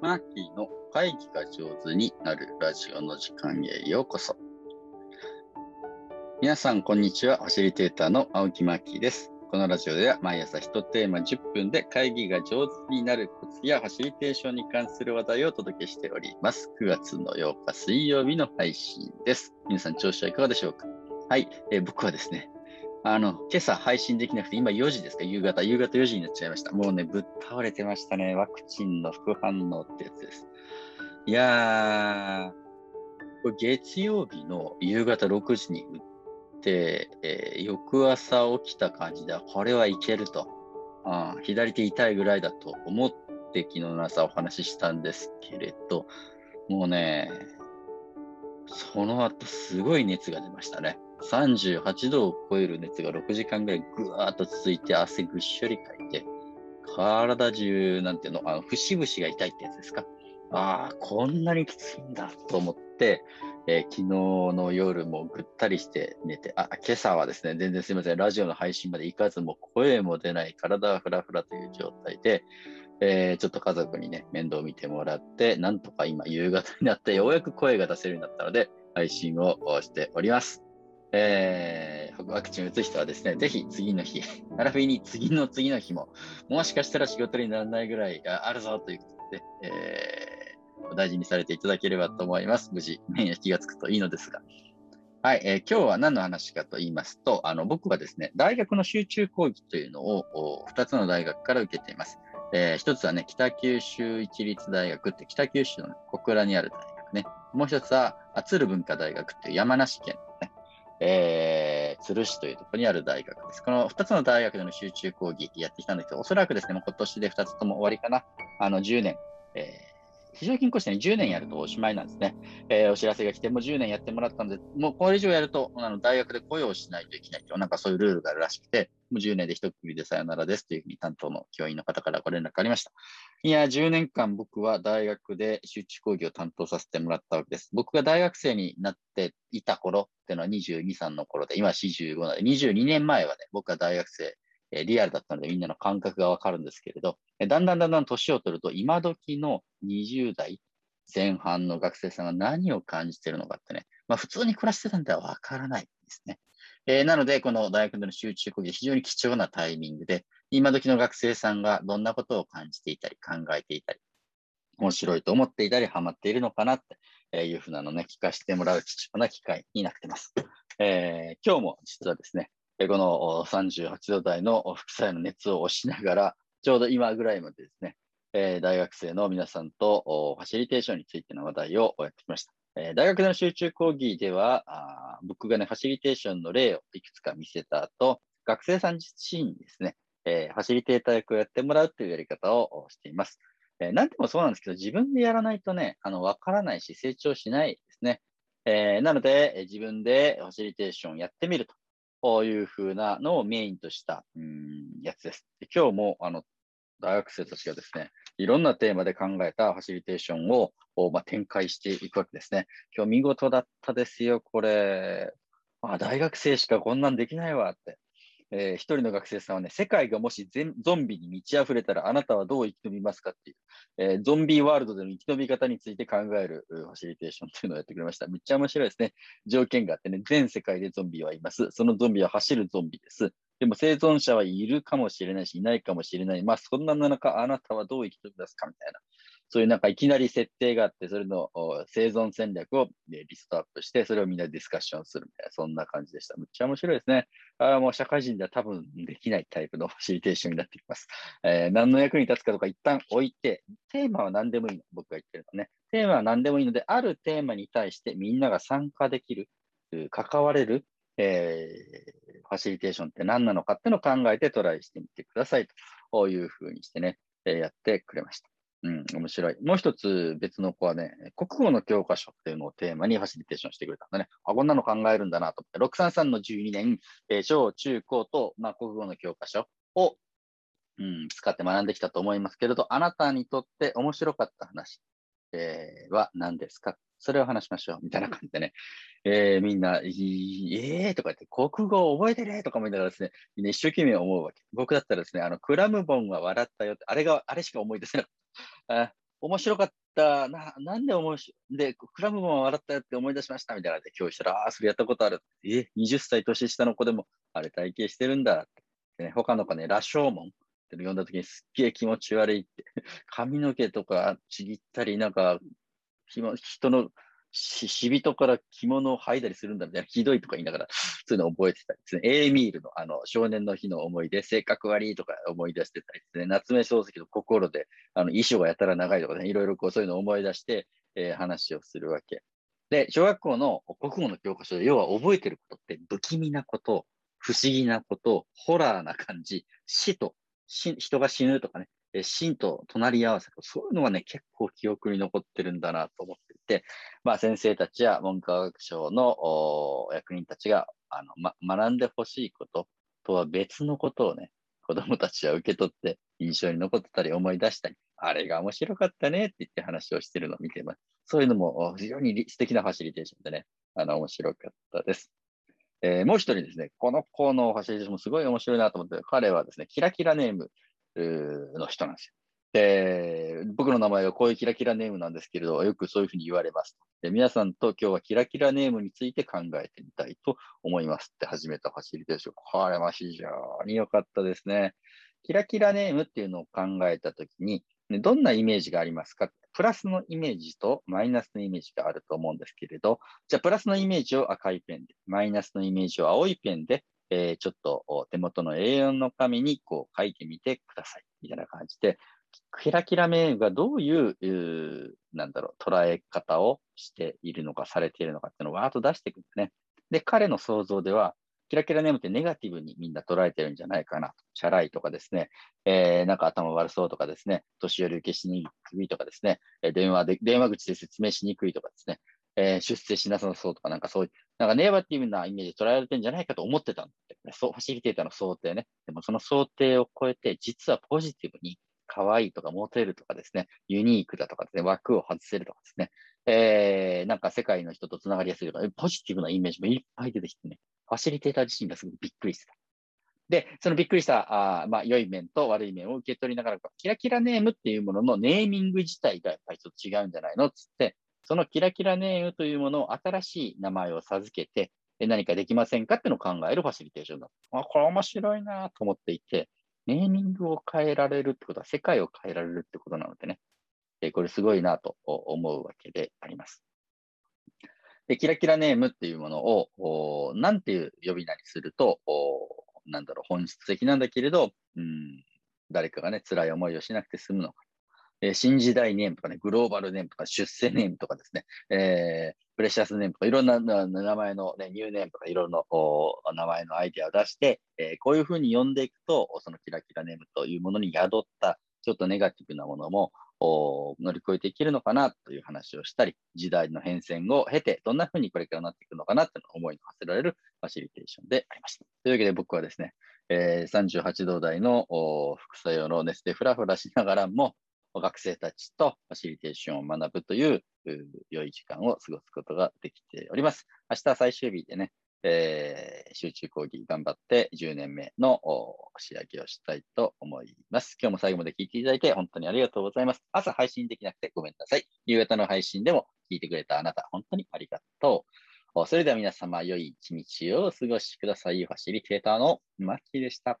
マーキーの会議が上手になるラジオの時間へようこそ。皆さん、こんにちは。ファシリテーターの青木マーキーです。このラジオでは毎朝1テーマ10分で会議が上手になるコツやファシリテーションに関する話題をお届けしております。9月の8日水曜日の配信です。皆さん、調子はいかがでしょうか？はい、えー、僕はですね、あの、今朝配信できなくて、今4時ですか、夕方、夕方4時になっちゃいました。もうね、ぶっ倒れてましたね。ワクチンの副反応ってやつです。いやー、これ月曜日の夕方6時に打って、えー、翌朝起きた感じで、これはいけると。あ左手痛いぐらいだと思って昨日の朝お話ししたんですけれど、もうね、その後すごい熱が出ましたね。38度を超える熱が6時間ぐらいぐわーっと続いて汗ぐっしょりかいて、体中、なんていうの、あの節々が痛いってやつですか？ああ、こんなにきついんだと思って、えー、昨日の夜もぐったりして寝て、あ、今朝はですね、全然すいません、ラジオの配信まで行かず、も声も出ない、体はフラフラという状態で、えー、ちょっと家族にね、面倒を見てもらって、なんとか今夕方になってようやく声が出せるようになったので、配信をしております。えー、ワクチンを打つ人はですね、ぜひ次の日、アラフィに次の次の日も、もしかしたら仕事にならないぐらいあるぞということで、えー、大事にされていただければと思います。無事、免疫がつくといいのですが。はい、えー、今日は何の話かと言いますと、あの僕はですね、大学の集中講義というのを2つの大学から受けています。えー、一つはね、北九州一律大学って北九州の、小倉にある大学ね。もう一つは、敦文化大学っていう山梨県えー、鶴市というところにある大学です。この2つの大学での集中講義やってきたんですけど、おそらくですね、もう今年で2つとも終わりかな。あの、10年、えー非常勤講師に10年やるとおしまいなんですね。えー、お知らせが来て、もう10年やってもらったので、もうこれ以上やると、あの大学で雇用しないといけないと、なんかそういうルールがあるらしくて、もう10年で一区切りでさよならですというふうに担当の教員の方からご連絡がありました。いや、10年間僕は大学で集中講義を担当させてもらったわけです。僕が大学生になっていた頃っていうのは22、3の頃で、今45なので、22年前はね、僕は大学生リアルだったのでみんなの感覚がわかるんですけれど、だんだんだんだん年を取ると、今時の20代前半の学生さんが何を感じてるのかってね、まあ普通に暮らしてたんではわからないですね。えー、なので、この大学での集中講義、非常に貴重なタイミングで、今時の学生さんがどんなことを感じていたり、考えていたり、面白いと思っていたり、ハマっているのかなっていうふうなのね、聞かせてもらう貴重な機会になってます。えー、今日も実はですね、この38度台の副作用の熱を押しながら、ちょうど今ぐらいまでですね、えー、大学生の皆さんとファシリテーションについての話題をやってきました。え、大学での集中講義ではあ、僕がね、ファシリテーションの例をいくつか見せた後、学生さん自身にですね、えー、ファシリテーター役をやってもらうというやり方をしています。えー、なんでもそうなんですけど、自分でやらないとね、あの、わからないし、成長しないですね。えー、なので、自分でファシリテーションやってみるというふうなのをメインとしたうんやつです。で今日もあの大学生たちがですね、いろんなテーマで考えたファシリテーションを、まあ、展開していくわけですね。今日見事だったですよ、これ。まあ、大学生しかこんなんできないわって。えー、一人の学生さんはね、世界がもしゾンビに満ち溢れたらあなたはどう生き延びますかっていう、えー、ゾンビワールドでの生き延び方について考えるファシリテーションっていうのをやってくれました。めっちゃ面白いですね。条件があってね、全世界でゾンビはいます。そのゾンビは走るゾンビです。でも生存者はいるかもしれないし、いないかもしれない。まあ、そんな中、あなたはどう生きてくだすかみたいな。そういうなんかいきなり設定があって、それの生存戦略をリストアップして、それをみんなディスカッションするみたいな、そんな感じでした。めっちゃ面白いですね。あもう社会人では多分できないタイプのフ ァシリテーションになってきます。えー、何の役に立つかとか一旦置いて、テーマは何でもいいの。僕が言ってるのね。テーマは何でもいいので、あるテーマに対してみんなが参加できる、関われる、えー、ファシリテーションって何なのかっていうのを考えてトライしてみてくださいというふうにしてね、え、やってくれました。うん、面白い。もう一つ別の子はね、国語の教科書っていうのをテーマにファシリテーションしてくれたんだね。あ、こんなの考えるんだなと思って、633の12年、えー、小中高と、まあ、国語の教科書を、うん、使って学んできたと思いますけれど、あなたにとって面白かった話、えー、は何ですか？それを話しましょう。みたいな感じでね。えー、みんな、えーとか言って、国語を覚えてねとかも言いながらですね、一生懸命思うわけ。僕だったらですね、あの、クラムボンは笑ったよって、あれが、あれしか思い出せなかった。あ面白かった。な、なんで面白い？で、クラムも笑ったよって思い出しましたみたいなで、今日したら、ああ、それやったことある。え、20歳年下の子でも、あれ体験してるんだ。でね、他の子ね、羅生門って読んだ時にすっげえ気持ち悪いって、髪の毛とかちぎったり、なんか、人のし、死人から着物を剥いだりするんだみたいな、ひどいとか言いながら、そういうのを覚えてたりですね。エーミールのあの少年の日の思い出、性格悪いとか思い出してたりですね。夏目漱石の心で、あの、衣装がやたら長いとかね、いろいろこうそういうのを思い出して、えー、話をするわけ。で、小学校の国語の教科書で、要は覚えてることって不気味なこと、不思議なこと、ホラーな感じ、死と、人が死ぬとかね、え真と隣り合わせとか、そういうのはね、結構記憶に残ってるんだなと思って、まあ、先生たちや文科学省の役人たちがあの、ま、学んでほしいこととは別のことをね、子供たちは受け取って印象に残ってたり思い出したり、あれが面白かったねって言って話をしてるのを見てます。そういうのも非常に素敵なファシリテーションでね、あの、面白かったです。えー、もう一人ですね、この子のファシリテーションもすごい面白いなと思って、彼はですね、キラキラネーム、の人なんですよ。で、僕の名前はこういうキラキラネームなんですけれど、よくそういうふうに言われます。で皆さんと今日はキラキラネームについて考えてみたいと思いますって始めたファシリテーション。これは非常に良かったですね。キラキラネームっていうのを考えたときに、どんなイメージがありますか？プラスのイメージとマイナスのイメージがあると思うんですけれど、じゃあプラスのイメージを赤いペンで、マイナスのイメージを青いペンでえー、ちょっと手元の A4 の紙にこう書いてみてください。みたいな感じで、キラキラメールがどういう、なんだろう、捉え方をしているのか、されているのかっていうのをわーっと出していくんですね。で、彼の想像では、キラキラネームってネガティブにみんな捉えてるんじゃないかな。チャラいとかですね、えー、なんか頭悪そうとかですね、年寄り受けしにくいとかですね、電話で、電話口で説明しにくいとかですね、えー、出世しなさそうとか、なんかそういう、なんかネガティブなイメージ捉えられてるんじゃないかと思ってたんだって、そう、ファシリテーターの想定ね。でもその想定を超えて、実はポジティブに、可愛いとかモテるとかですね、ユニークだとかですね、枠を外せるとかですね、えー、なんか世界の人と繋がりやすいとか、ポジティブなイメージもいっぱい出てきてね、ファシリテーター自身がすごくびっくりしてた。で、そのびっくりした、あまあ、良い面と悪い面を受け取りながら、キラキラネームっていうもののネーミング自体がやっぱりちょっと違うんじゃないのつって、そのキラキラネームというものを新しい名前を授けて、何かできませんかっていうのを考えるファシリテーションだ。あ、これ面白いなと思っていて、ネーミングを変えられるってことは世界を変えられるってことなのでね、えこれすごいなと思うわけであります。で、キラキラネームっていうものを、なんていう呼び名にすると、なんだろう、本質的なんだけれど、うん、誰かがね、辛い思いをしなくて済むのか。え新時代ネームとかね、グローバルネームとか、出世ネームとかですね、えー、プレシャスネームとか、いろんな名前の、ね、ニューネームとか、いろんな名前のアイデアを出して、えー、こういうふうに呼んでいくと、そのキラキラネームというものに宿った、ちょっとネガティブなものも乗り越えていけるのかなという話をしたり、時代の変遷を経て、どんなふうにこれからなっていくのかなというのを思いに馳せられるファシリテーションでありました。というわけで僕はですね、えー、38度台の副作用の熱でフラフラしながらも、学生たちとファシリテーションを学ぶという良い時間を過ごすことができております。明日最終日でね、えー、集中講義頑張って10年目の仕上げをしたいと思います。今日も最後まで聞いていただいて本当にありがとうございます。朝配信できなくてごめんなさい。夕方の配信でも聞いてくれたあなた、本当にありがとう。それでは皆様、良い一日をお過ごしください。ファシリテーターのマッキーでした。